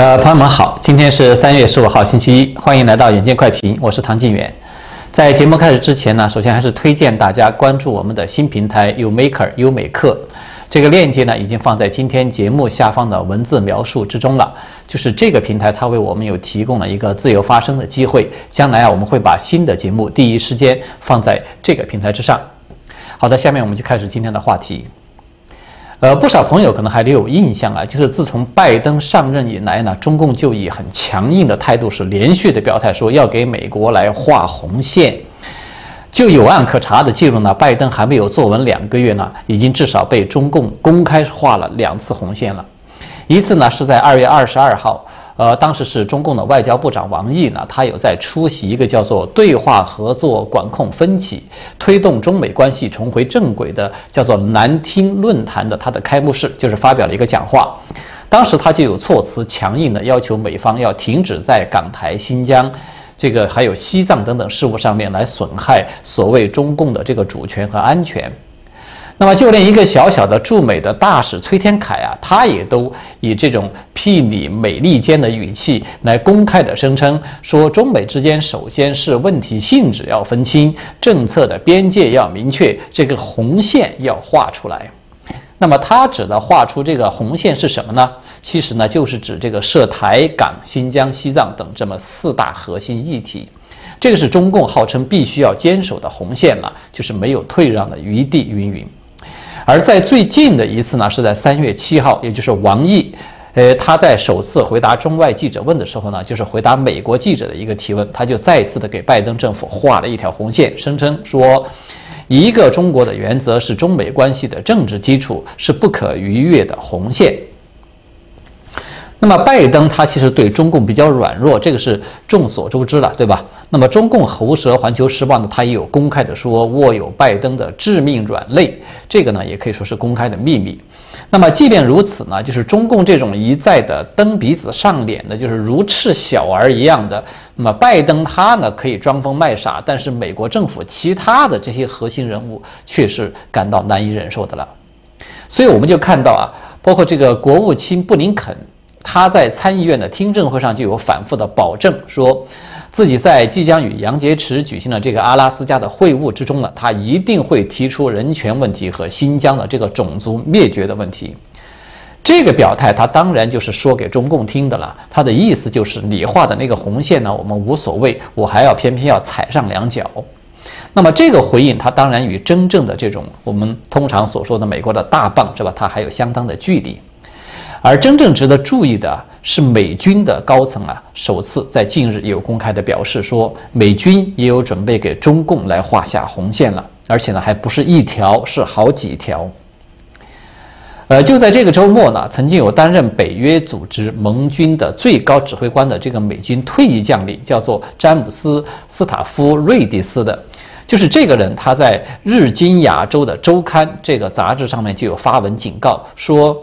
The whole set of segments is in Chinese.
呃，朋友们好，今天是三月十五号，星期一，欢迎来到远见快评，我是唐晋远。在节目开始之前呢，首先还是推荐大家关注我们的新平台 UMaker 优美课，这个链接呢已经放在今天节目下方的文字描述之中了。就是这个平台，它为我们有提供了一个自由发声的机会。将来啊，我们会把新的节目第一时间放在这个平台之上。好的，下面我们就开始今天的话题。呃，不少朋友可能还留有印象啊，就是自从拜登上任以来呢，中共就以很强硬的态度是连续的表态，说要给美国来画红线。就有案可查的记录呢，拜登还没有坐稳两个月呢，已经至少被中共公开画了两次红线了。一次呢是在二月二十二号。呃，当时是中共的外交部长王毅呢，他有在出席一个叫做“对话合作管控分歧，推动中美关系重回正轨”的叫做南听论坛的他的开幕式，就是发表了一个讲话。当时他就有措辞强硬的要求美方要停止在港台、新疆，这个还有西藏等等事务上面来损害所谓中共的这个主权和安全。那么，就连一个小小的驻美的大使崔天凯啊，他也都以这种媲美美利坚的语气来公开的声称说，中美之间首先是问题性质要分清，政策的边界要明确，这个红线要画出来。那么，他指的画出这个红线是什么呢？其实呢，就是指这个涉台港、新疆、西藏等这么四大核心议题，这个是中共号称必须要坚守的红线了，就是没有退让的余地。云云。而在最近的一次呢，是在三月七号，也就是王毅，呃，他在首次回答中外记者问的时候呢，就是回答美国记者的一个提问，他就再一次的给拜登政府画了一条红线，声称说，一个中国的原则是中美关系的政治基础，是不可逾越的红线。那么拜登他其实对中共比较软弱，这个是众所周知了，对吧？那么中共喉舌《环球时报》呢，他也有公开的说握有拜登的致命软肋，这个呢也可以说是公开的秘密。那么即便如此呢，就是中共这种一再的蹬鼻子上脸的，就是如斥小儿一样的，那么拜登他呢可以装疯卖傻，但是美国政府其他的这些核心人物却是感到难以忍受的了。所以我们就看到啊，包括这个国务卿布林肯。他在参议院的听证会上就有反复的保证，说自己在即将与杨洁篪举行的这个阿拉斯加的会晤之中呢，他一定会提出人权问题和新疆的这个种族灭绝的问题。这个表态，他当然就是说给中共听的了。他的意思就是，你画的那个红线呢，我们无所谓，我还要偏偏要踩上两脚。那么这个回应，他当然与真正的这种我们通常所说的美国的大棒是吧？它还有相当的距离。而真正值得注意的是，美军的高层啊，首次在近日有公开的表示说，美军也有准备给中共来画下红线了，而且呢，还不是一条，是好几条。呃，就在这个周末呢，曾经有担任北约组织盟军的最高指挥官的这个美军退役将领，叫做詹姆斯·斯塔夫瑞迪斯的，就是这个人，他在《日经亚洲》的周刊这个杂志上面就有发文警告说。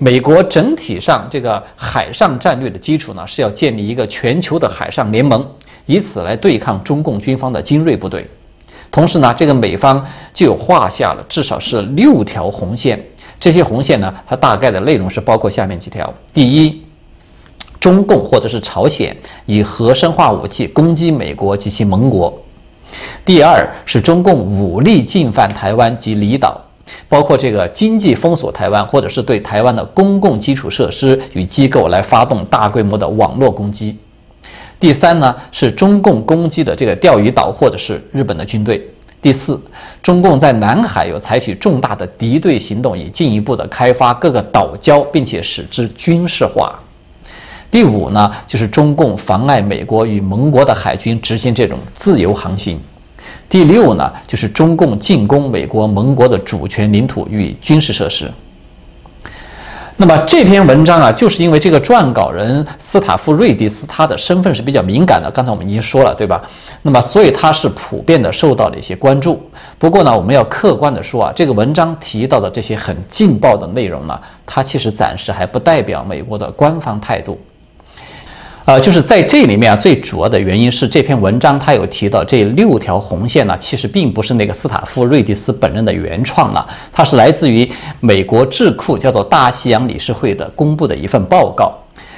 美国整体上这个海上战略的基础呢，是要建立一个全球的海上联盟，以此来对抗中共军方的精锐部队。同时呢，这个美方就画下了至少是六条红线。这些红线呢，它大概的内容是包括下面几条：第一，中共或者是朝鲜以核生化武器攻击美国及其盟国；第二是中共武力进犯台湾及离岛。包括这个经济封锁台湾，或者是对台湾的公共基础设施与机构来发动大规模的网络攻击。第三呢，是中共攻击的这个钓鱼岛或者是日本的军队。第四，中共在南海有采取重大的敌对行动，以进一步的开发各个岛礁，并且使之军事化。第五呢，就是中共妨碍美国与盟国的海军执行这种自由航行。第六呢，就是中共进攻美国盟国的主权领土与军事设施。那么这篇文章啊，就是因为这个撰稿人斯塔夫瑞迪斯他的身份是比较敏感的，刚才我们已经说了，对吧？那么所以他是普遍的受到了一些关注。不过呢，我们要客观的说啊，这个文章提到的这些很劲爆的内容呢，它其实暂时还不代表美国的官方态度。呃，就是在这里面啊，最主要的原因是这篇文章它有提到这六条红线呢，其实并不是那个斯塔夫瑞迪斯本人的原创了，它是来自于美国智库叫做大西洋理事会的公布的一份报告。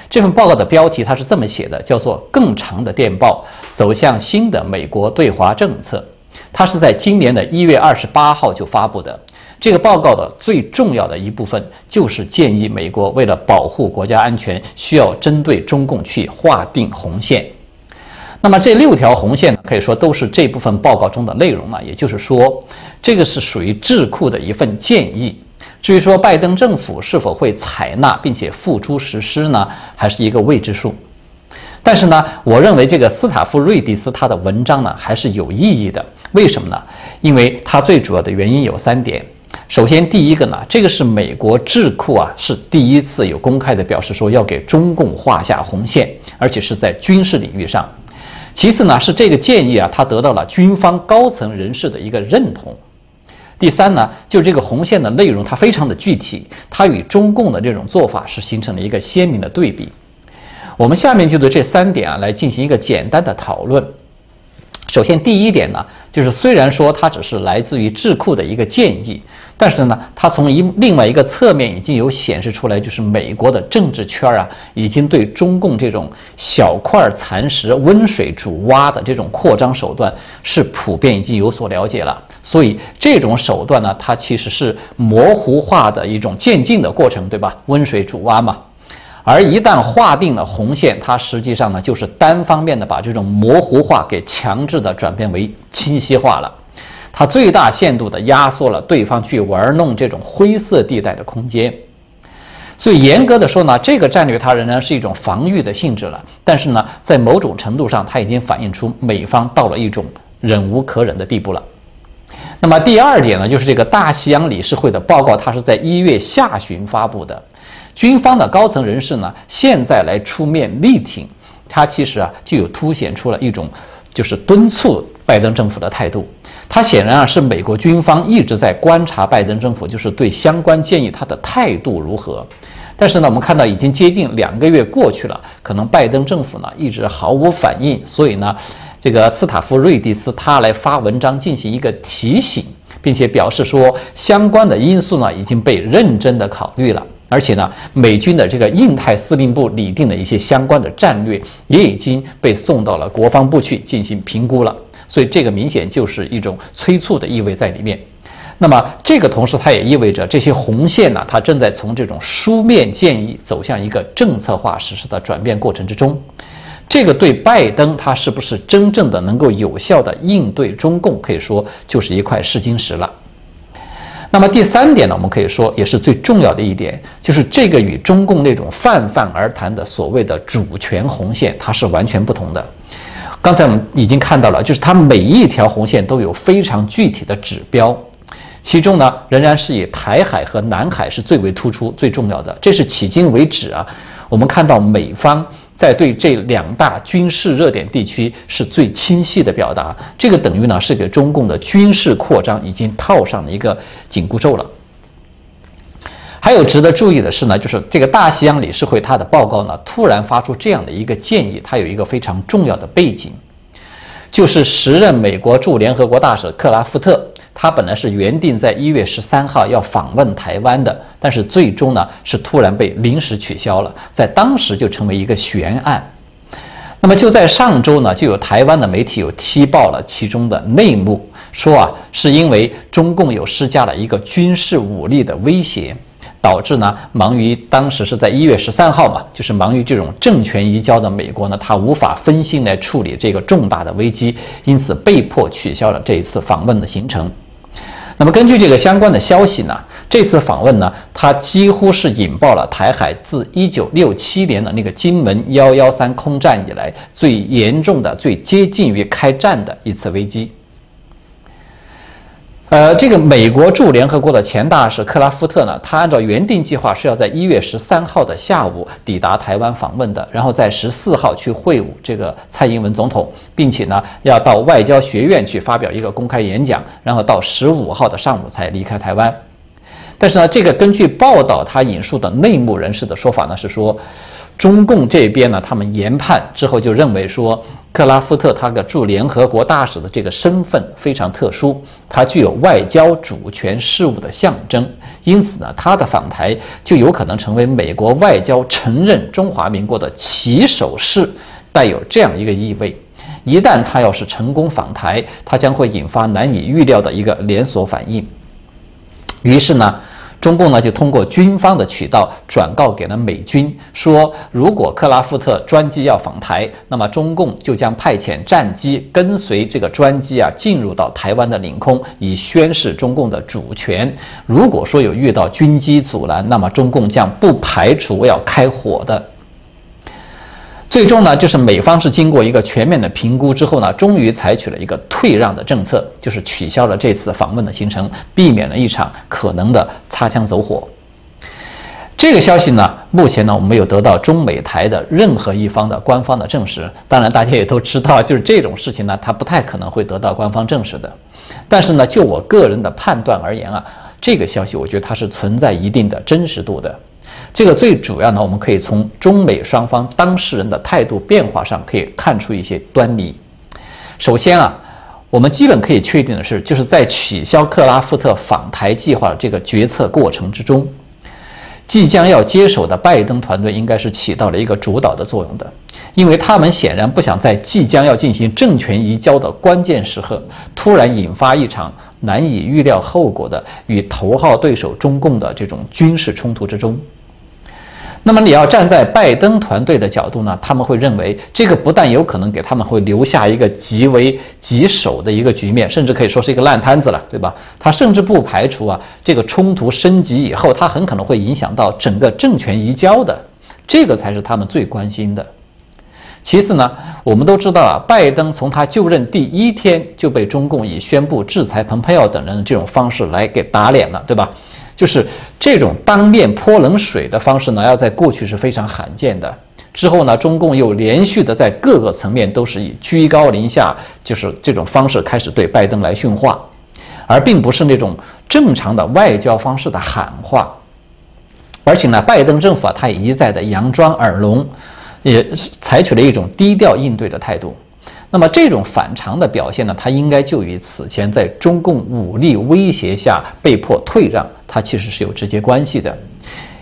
这份报告的标题它是这么写的，叫做《更长的电报走向新的美国对华政策》。它是在今年的一月二十八号就发布的。这个报告的最重要的一部分就是建议美国为了保护国家安全，需要针对中共去划定红线。那么这六条红线呢可以说都是这部分报告中的内容了。也就是说，这个是属于智库的一份建议。至于说拜登政府是否会采纳并且付诸实施呢，还是一个未知数。但是呢，我认为这个斯塔夫瑞迪斯他的文章呢还是有意义的。为什么呢？因为它最主要的原因有三点。首先，第一个呢，这个是美国智库啊，是第一次有公开的表示说要给中共画下红线，而且是在军事领域上。其次呢，是这个建议啊，它得到了军方高层人士的一个认同。第三呢，就这个红线的内容，它非常的具体，它与中共的这种做法是形成了一个鲜明的对比。我们下面就对这三点啊来进行一个简单的讨论。首先，第一点呢，就是虽然说它只是来自于智库的一个建议，但是呢，它从一另外一个侧面已经有显示出来，就是美国的政治圈啊，已经对中共这种小块蚕食、温水煮蛙的这种扩张手段是普遍已经有所了解了。所以这种手段呢，它其实是模糊化的一种渐进的过程，对吧？温水煮蛙嘛。而一旦划定了红线，它实际上呢就是单方面的把这种模糊化给强制的转变为清晰化了，它最大限度的压缩了对方去玩弄这种灰色地带的空间。所以严格的说呢，这个战略它仍然是一种防御的性质了。但是呢，在某种程度上，它已经反映出美方到了一种忍无可忍的地步了。那么第二点呢，就是这个大西洋理事会的报告，它是在一月下旬发布的。军方的高层人士呢，现在来出面力挺，他其实啊，就有凸显出了一种就是敦促拜登政府的态度。他显然啊，是美国军方一直在观察拜登政府，就是对相关建议他的态度如何。但是呢，我们看到已经接近两个月过去了，可能拜登政府呢一直毫无反应。所以呢，这个斯塔夫瑞蒂斯他来发文章进行一个提醒，并且表示说，相关的因素呢已经被认真的考虑了。而且呢，美军的这个印太司令部拟定的一些相关的战略也已经被送到了国防部去进行评估了，所以这个明显就是一种催促的意味在里面。那么这个同时，它也意味着这些红线呢，它正在从这种书面建议走向一个政策化实施的转变过程之中。这个对拜登他是不是真正的能够有效的应对中共，可以说就是一块试金石了。那么第三点呢，我们可以说也是最重要的一点，就是这个与中共那种泛泛而谈的所谓的主权红线，它是完全不同的。刚才我们已经看到了，就是它每一条红线都有非常具体的指标，其中呢仍然是以台海和南海是最为突出、最重要的。这是迄今为止啊，我们看到美方。在对这两大军事热点地区是最清晰的表达，这个等于呢是给中共的军事扩张已经套上了一个紧箍咒了。还有值得注意的是呢，就是这个大西洋理事会它的报告呢突然发出这样的一个建议，它有一个非常重要的背景，就是时任美国驻联合国大使克拉夫特。他本来是原定在一月十三号要访问台湾的，但是最终呢是突然被临时取消了，在当时就成为一个悬案。那么就在上周呢，就有台湾的媒体有踢爆了其中的内幕，说啊是因为中共有施加了一个军事武力的威胁，导致呢忙于当时是在一月十三号嘛，就是忙于这种政权移交的美国呢，他无法分心来处理这个重大的危机，因此被迫取消了这一次访问的行程。那么根据这个相关的消息呢，这次访问呢，它几乎是引爆了台海自一九六七年的那个金门幺幺三空战以来最严重的、最接近于开战的一次危机。呃，这个美国驻联合国的前大使克拉夫特呢，他按照原定计划是要在一月十三号的下午抵达台湾访问的，然后在十四号去会晤这个蔡英文总统，并且呢要到外交学院去发表一个公开演讲，然后到十五号的上午才离开台湾。但是呢，这个根据报道他引述的内幕人士的说法呢，是说中共这边呢，他们研判之后就认为说。克拉夫特他的驻联合国大使的这个身份非常特殊，他具有外交主权事务的象征，因此呢，他的访台就有可能成为美国外交承认中华民国的起手式，带有这样一个意味。一旦他要是成功访台，他将会引发难以预料的一个连锁反应。于是呢。中共呢就通过军方的渠道转告给了美军，说如果克拉夫特专机要访台，那么中共就将派遣战机跟随这个专机啊进入到台湾的领空，以宣示中共的主权。如果说有遇到军机阻拦，那么中共将不排除要开火的。最终呢，就是美方是经过一个全面的评估之后呢，终于采取了一个退让的政策，就是取消了这次访问的行程，避免了一场可能的擦枪走火。这个消息呢，目前呢，我们没有得到中美台的任何一方的官方的证实。当然，大家也都知道，就是这种事情呢，它不太可能会得到官方证实的。但是呢，就我个人的判断而言啊，这个消息我觉得它是存在一定的真实度的。这个最主要呢，我们可以从中美双方当事人的态度变化上可以看出一些端倪。首先啊，我们基本可以确定的是，就是在取消克拉夫特访台计划的这个决策过程之中，即将要接手的拜登团队应该是起到了一个主导的作用的，因为他们显然不想在即将要进行政权移交的关键时刻，突然引发一场难以预料后果的与头号对手中共的这种军事冲突之中。那么你要站在拜登团队的角度呢？他们会认为这个不但有可能给他们会留下一个极为棘手的一个局面，甚至可以说是一个烂摊子了，对吧？他甚至不排除啊，这个冲突升级以后，他很可能会影响到整个政权移交的，这个才是他们最关心的。其次呢，我们都知道啊，拜登从他就任第一天就被中共以宣布制裁蓬佩奥等人的这种方式来给打脸了，对吧？就是这种当面泼冷水的方式呢，要在过去是非常罕见的。之后呢，中共又连续的在各个层面都是以居高临下，就是这种方式开始对拜登来训话，而并不是那种正常的外交方式的喊话。而且呢，拜登政府啊，他也一再的佯装耳聋，也采取了一种低调应对的态度。那么这种反常的表现呢，他应该就与此前在中共武力威胁下被迫退让，它其实是有直接关系的。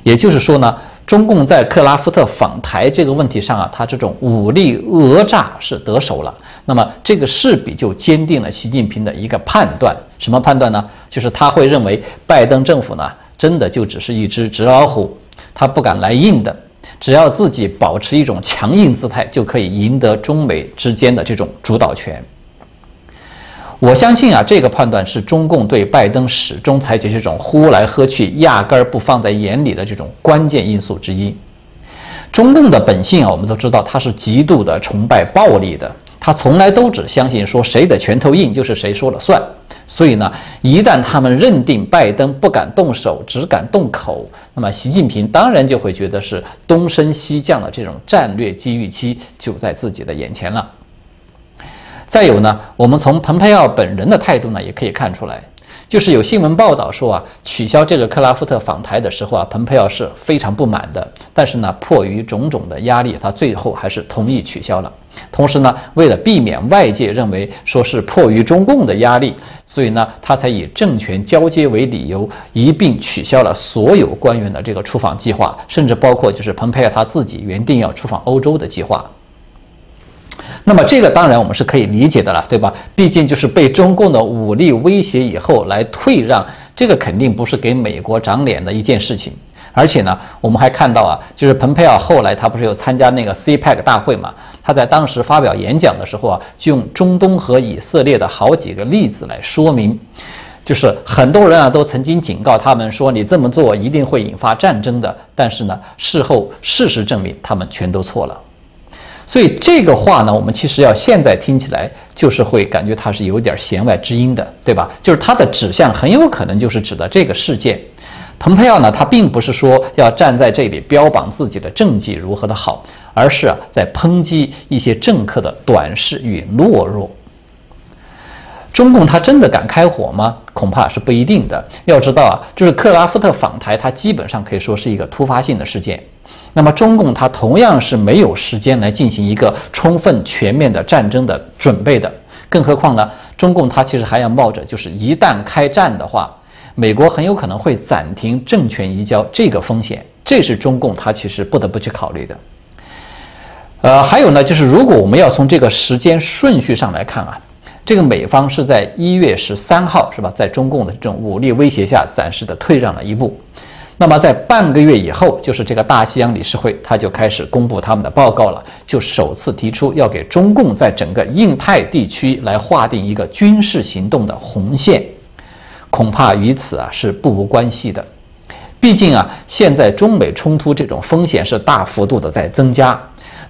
也就是说呢，中共在克拉夫特访台这个问题上啊，他这种武力讹诈是得手了。那么这个势必就坚定了习近平的一个判断，什么判断呢？就是他会认为拜登政府呢，真的就只是一只纸老虎，他不敢来硬的。只要自己保持一种强硬姿态，就可以赢得中美之间的这种主导权。我相信啊，这个判断是中共对拜登始终采取这种呼来喝去、压根儿不放在眼里的这种关键因素之一。中共的本性啊，我们都知道，他是极度的崇拜暴力的，他从来都只相信说谁的拳头硬就是谁说了算。所以呢，一旦他们认定拜登不敢动手，只敢动口，那么习近平当然就会觉得是东升西降的这种战略机遇期就在自己的眼前了。再有呢，我们从蓬佩奥本人的态度呢也可以看出来，就是有新闻报道说啊，取消这个克拉夫特访台的时候啊，蓬佩奥是非常不满的，但是呢，迫于种种的压力，他最后还是同意取消了。同时呢，为了避免外界认为说是迫于中共的压力，所以呢，他才以政权交接为理由，一并取消了所有官员的这个出访计划，甚至包括就是蓬佩奥他自己原定要出访欧洲的计划。那么这个当然我们是可以理解的了，对吧？毕竟就是被中共的武力威胁以后来退让，这个肯定不是给美国长脸的一件事情。而且呢，我们还看到啊，就是蓬佩奥后来他不是有参加那个 CPEC 大会嘛？他在当时发表演讲的时候啊，就用中东和以色列的好几个例子来说明，就是很多人啊都曾经警告他们说，你这么做一定会引发战争的。但是呢，事后事实证明他们全都错了。所以这个话呢，我们其实要现在听起来就是会感觉它是有点弦外之音的，对吧？就是它的指向很有可能就是指的这个事件。蓬佩奥呢，他并不是说要站在这里标榜自己的政绩如何的好，而是啊在抨击一些政客的短视与懦弱。中共他真的敢开火吗？恐怕是不一定的。要知道啊，就是克拉夫特访台，它基本上可以说是一个突发性的事件。那么中共它同样是没有时间来进行一个充分全面的战争的准备的。更何况呢，中共它其实还要冒着就是一旦开战的话，美国很有可能会暂停政权移交这个风险，这是中共它其实不得不去考虑的。呃，还有呢，就是如果我们要从这个时间顺序上来看啊。这个美方是在一月十三号，是吧？在中共的这种武力威胁下，暂时的退让了一步。那么在半个月以后，就是这个大西洋理事会，他就开始公布他们的报告了，就首次提出要给中共在整个印太地区来划定一个军事行动的红线。恐怕与此啊是不无关系的。毕竟啊，现在中美冲突这种风险是大幅度的在增加。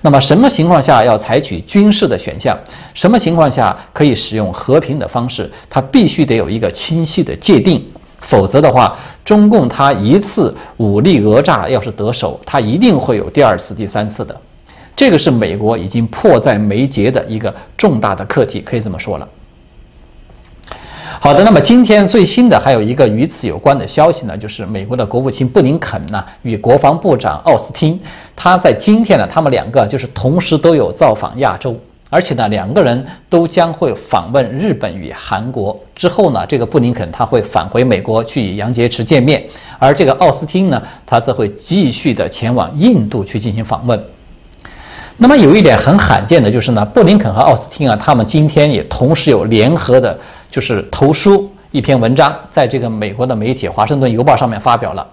那么什么情况下要采取军事的选项？什么情况下可以使用和平的方式？它必须得有一个清晰的界定，否则的话，中共它一次武力讹诈要是得手，它一定会有第二次、第三次的。这个是美国已经迫在眉睫的一个重大的课题，可以这么说了。好的，那么今天最新的还有一个与此有关的消息呢，就是美国的国务卿布林肯呢与国防部长奥斯汀，他在今天呢，他们两个就是同时都有造访亚洲，而且呢，两个人都将会访问日本与韩国。之后呢，这个布林肯他会返回美国去与杨洁篪见面，而这个奥斯汀呢，他则会继续的前往印度去进行访问。那么有一点很罕见的就是呢，布林肯和奥斯汀啊，他们今天也同时有联合的。就是投书一篇文章，在这个美国的媒体《华盛顿邮报》上面发表了。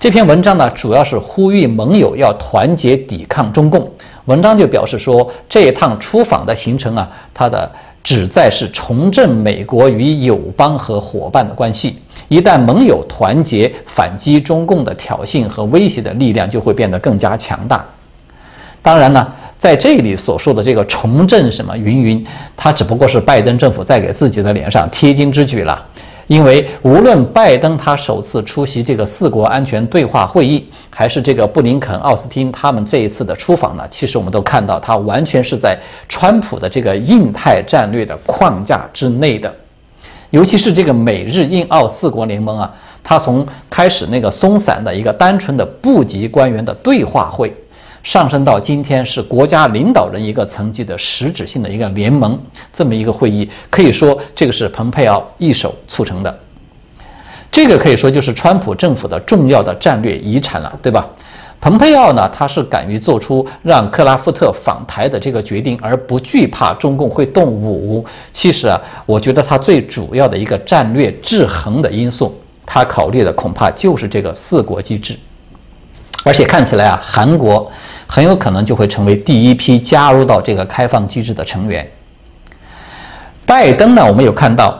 这篇文章呢，主要是呼吁盟友要团结抵抗中共。文章就表示说，这一趟出访的行程啊，它的旨在是重振美国与友邦和伙伴的关系。一旦盟友团结反击中共的挑衅和威胁的力量，就会变得更加强大。当然呢。在这里所说的这个重振什么云云，它只不过是拜登政府在给自己的脸上贴金之举了。因为无论拜登他首次出席这个四国安全对话会议，还是这个布林肯、奥斯汀他们这一次的出访呢，其实我们都看到，他完全是在川普的这个印太战略的框架之内的。尤其是这个美日印澳四国联盟啊，它从开始那个松散的一个单纯的部级官员的对话会。上升到今天是国家领导人一个层级的实质性的一个联盟，这么一个会议，可以说这个是蓬佩奥一手促成的。这个可以说就是川普政府的重要的战略遗产了，对吧？蓬佩奥呢，他是敢于做出让克拉夫特访台的这个决定，而不惧怕中共会动武。其实啊，我觉得他最主要的一个战略制衡的因素，他考虑的恐怕就是这个四国机制。而且看起来啊，韩国很有可能就会成为第一批加入到这个开放机制的成员。拜登呢，我们有看到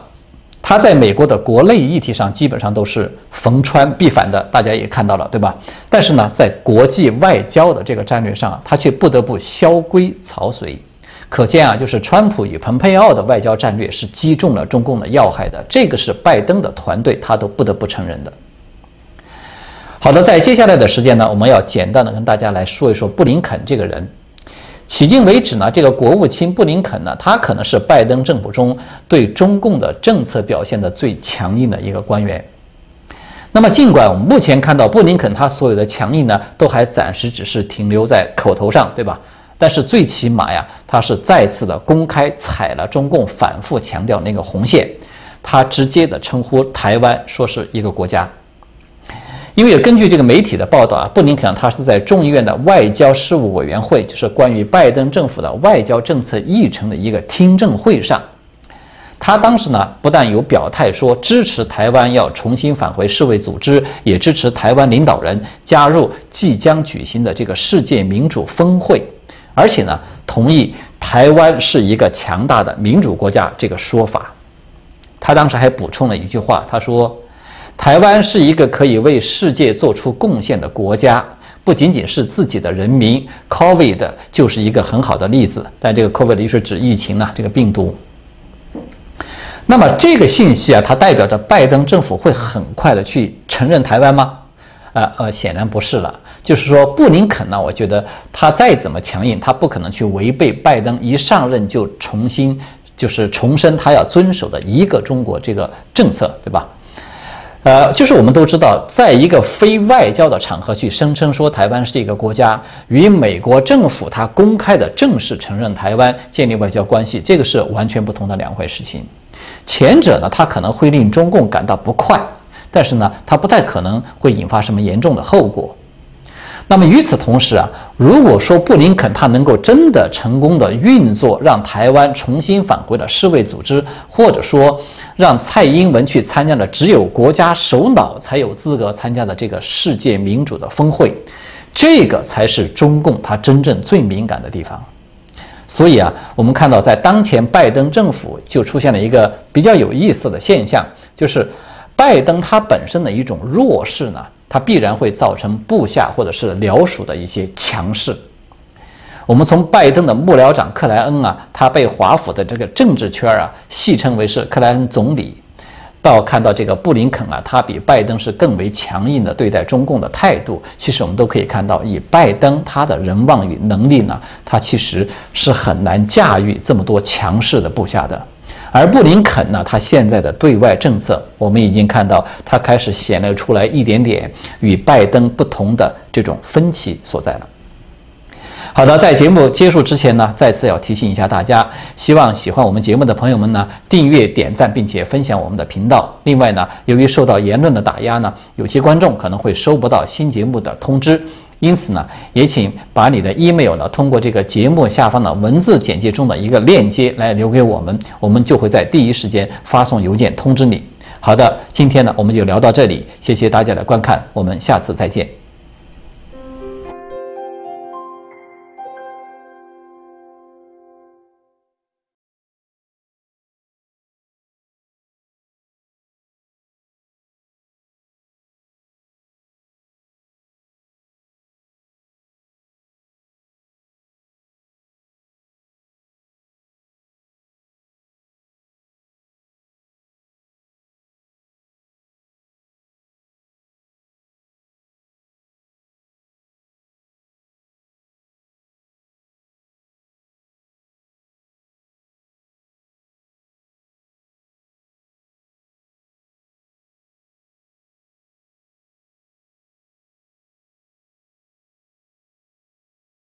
他在美国的国内议题上基本上都是逢川必反的，大家也看到了，对吧？但是呢，在国际外交的这个战略上，他却不得不萧规曹随。可见啊，就是川普与蓬佩奥的外交战略是击中了中共的要害的，这个是拜登的团队他都不得不承认的。好的，在接下来的时间呢，我们要简单的跟大家来说一说布林肯这个人。迄今为止呢，这个国务卿布林肯呢，他可能是拜登政府中对中共的政策表现的最强硬的一个官员。那么，尽管我们目前看到布林肯他所有的强硬呢，都还暂时只是停留在口头上，对吧？但是最起码呀，他是再次的公开踩了中共反复强调那个红线，他直接的称呼台湾说是一个国家。因为根据这个媒体的报道啊，布林肯他是在众议院的外交事务委员会，就是关于拜登政府的外交政策议程的一个听证会上，他当时呢不但有表态说支持台湾要重新返回世卫组织，也支持台湾领导人加入即将举行的这个世界民主峰会，而且呢同意台湾是一个强大的民主国家这个说法。他当时还补充了一句话，他说。台湾是一个可以为世界做出贡献的国家，不仅仅是自己的人民。COVID 就是一个很好的例子，但这个 COVID 是指疫情呢，这个病毒。那么这个信息啊，它代表着拜登政府会很快的去承认台湾吗？呃呃，显然不是了。就是说，布林肯呢，我觉得他再怎么强硬，他不可能去违背拜登一上任就重新就是重申他要遵守的一个中国这个政策，对吧？呃，就是我们都知道，在一个非外交的场合去声称说台湾是一个国家，与美国政府它公开的正式承认台湾建立外交关系，这个是完全不同的两回事情。前者呢，它可能会令中共感到不快，但是呢，它不太可能会引发什么严重的后果。那么与此同时啊，如果说布林肯他能够真的成功的运作，让台湾重新返回了世卫组织，或者说让蔡英文去参加了只有国家首脑才有资格参加的这个世界民主的峰会，这个才是中共他真正最敏感的地方。所以啊，我们看到在当前拜登政府就出现了一个比较有意思的现象，就是拜登他本身的一种弱势呢。它必然会造成部下或者是僚属的一些强势。我们从拜登的幕僚长克莱恩啊，他被华府的这个政治圈啊戏称为是克莱恩总理，到看到这个布林肯啊，他比拜登是更为强硬的对待中共的态度。其实我们都可以看到，以拜登他的人望与能力呢，他其实是很难驾驭这么多强势的部下的。而布林肯呢，他现在的对外政策，我们已经看到他开始显露出来一点点与拜登不同的这种分歧所在了。好的，在节目结束之前呢，再次要提醒一下大家，希望喜欢我们节目的朋友们呢，订阅、点赞，并且分享我们的频道。另外呢，由于受到言论的打压呢，有些观众可能会收不到新节目的通知。因此呢，也请把你的 email 呢，通过这个节目下方的文字简介中的一个链接来留给我们，我们就会在第一时间发送邮件通知你。好的，今天呢，我们就聊到这里，谢谢大家的观看，我们下次再见。